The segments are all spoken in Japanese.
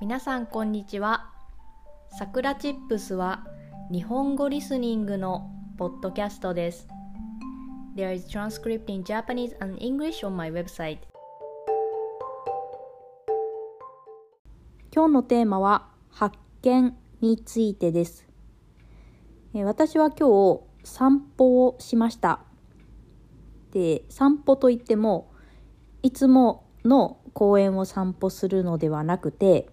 皆さんこんにちは。さくらチップスは日本語リスニングのポッドキャストです。There is transcript in Japanese and English on my website. 今日のテーマは発見についてです。私は今日散歩をしました。で、散歩といってもいつもの公園を散歩するのではなくて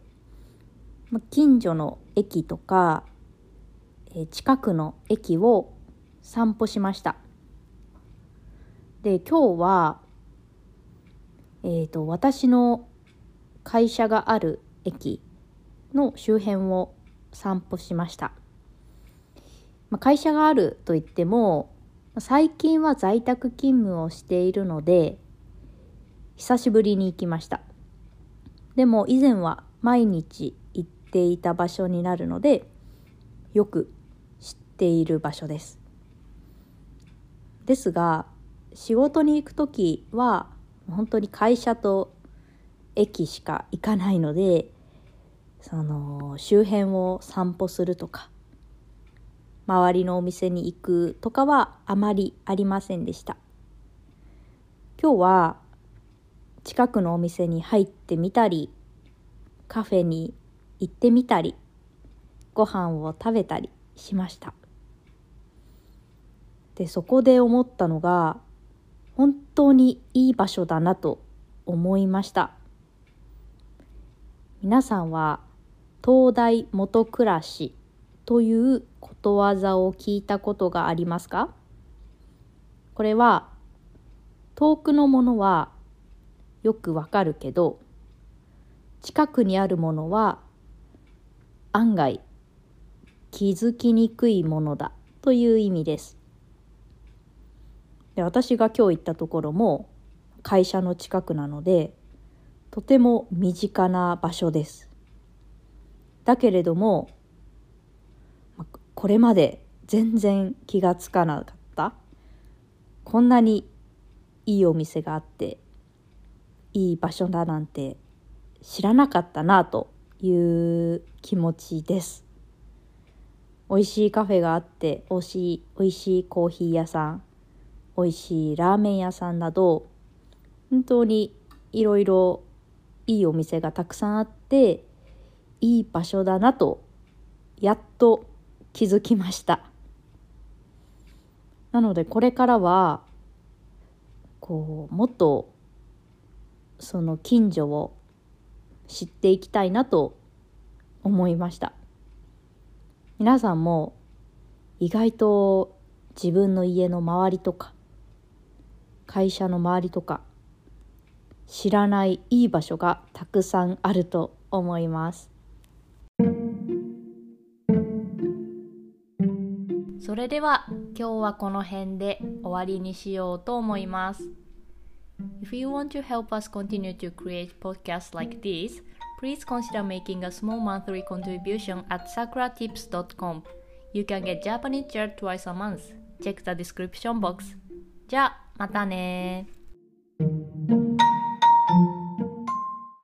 近所の駅とか近くの駅を散歩しました。で今日は、えーと、私の会社がある駅の周辺を散歩しました、まあ、会社があるといっても最近は在宅勤務をしているので久しぶりに行きました。でも以前は毎日ていた場所になるのでよく知っている場所です。ですが仕事に行く時は本当に会社と駅しか行かないのでその周辺を散歩するとか周りのお店に行くとかはあまりありませんでした。今日は近くのお店に入ってみたりカフェに行ってみたりご飯を食べたりしました。でそこで思ったのが本当にいい場所だなと思いました。皆さんは東大元暮らしということわざを聞いたことがありますか？これは遠くのものはよくわかるけど近くにあるものは案外気づきにくいものだという意味です。で私が今日行ったところも会社の近くなのでとても身近な場所です。だけれどもこれまで全然気がつかなかったこんなにいいお店があっていい場所だなんて知らなかったなという気持ちです。美味しいカフェがあって美味しい美味しいコーヒー屋さん美味しいラーメン屋さんなど本当にいろいろいいお店がたくさんあっていい場所だなとやっと気づきましたなのでこれからはこうもっとその近所を知っていきたいなと思いました皆さんも意外と自分の家の周りとか会社の周りとか知らないいい場所がたくさんあると思いますそれでは今日はこの辺で終わりにしようと思います。If you want to help us continue to create podcasts like this, please consider making a small monthly contribution at sakuratips.com. You can get Japanese chair twice a month. Check the description box. じゃあ、またね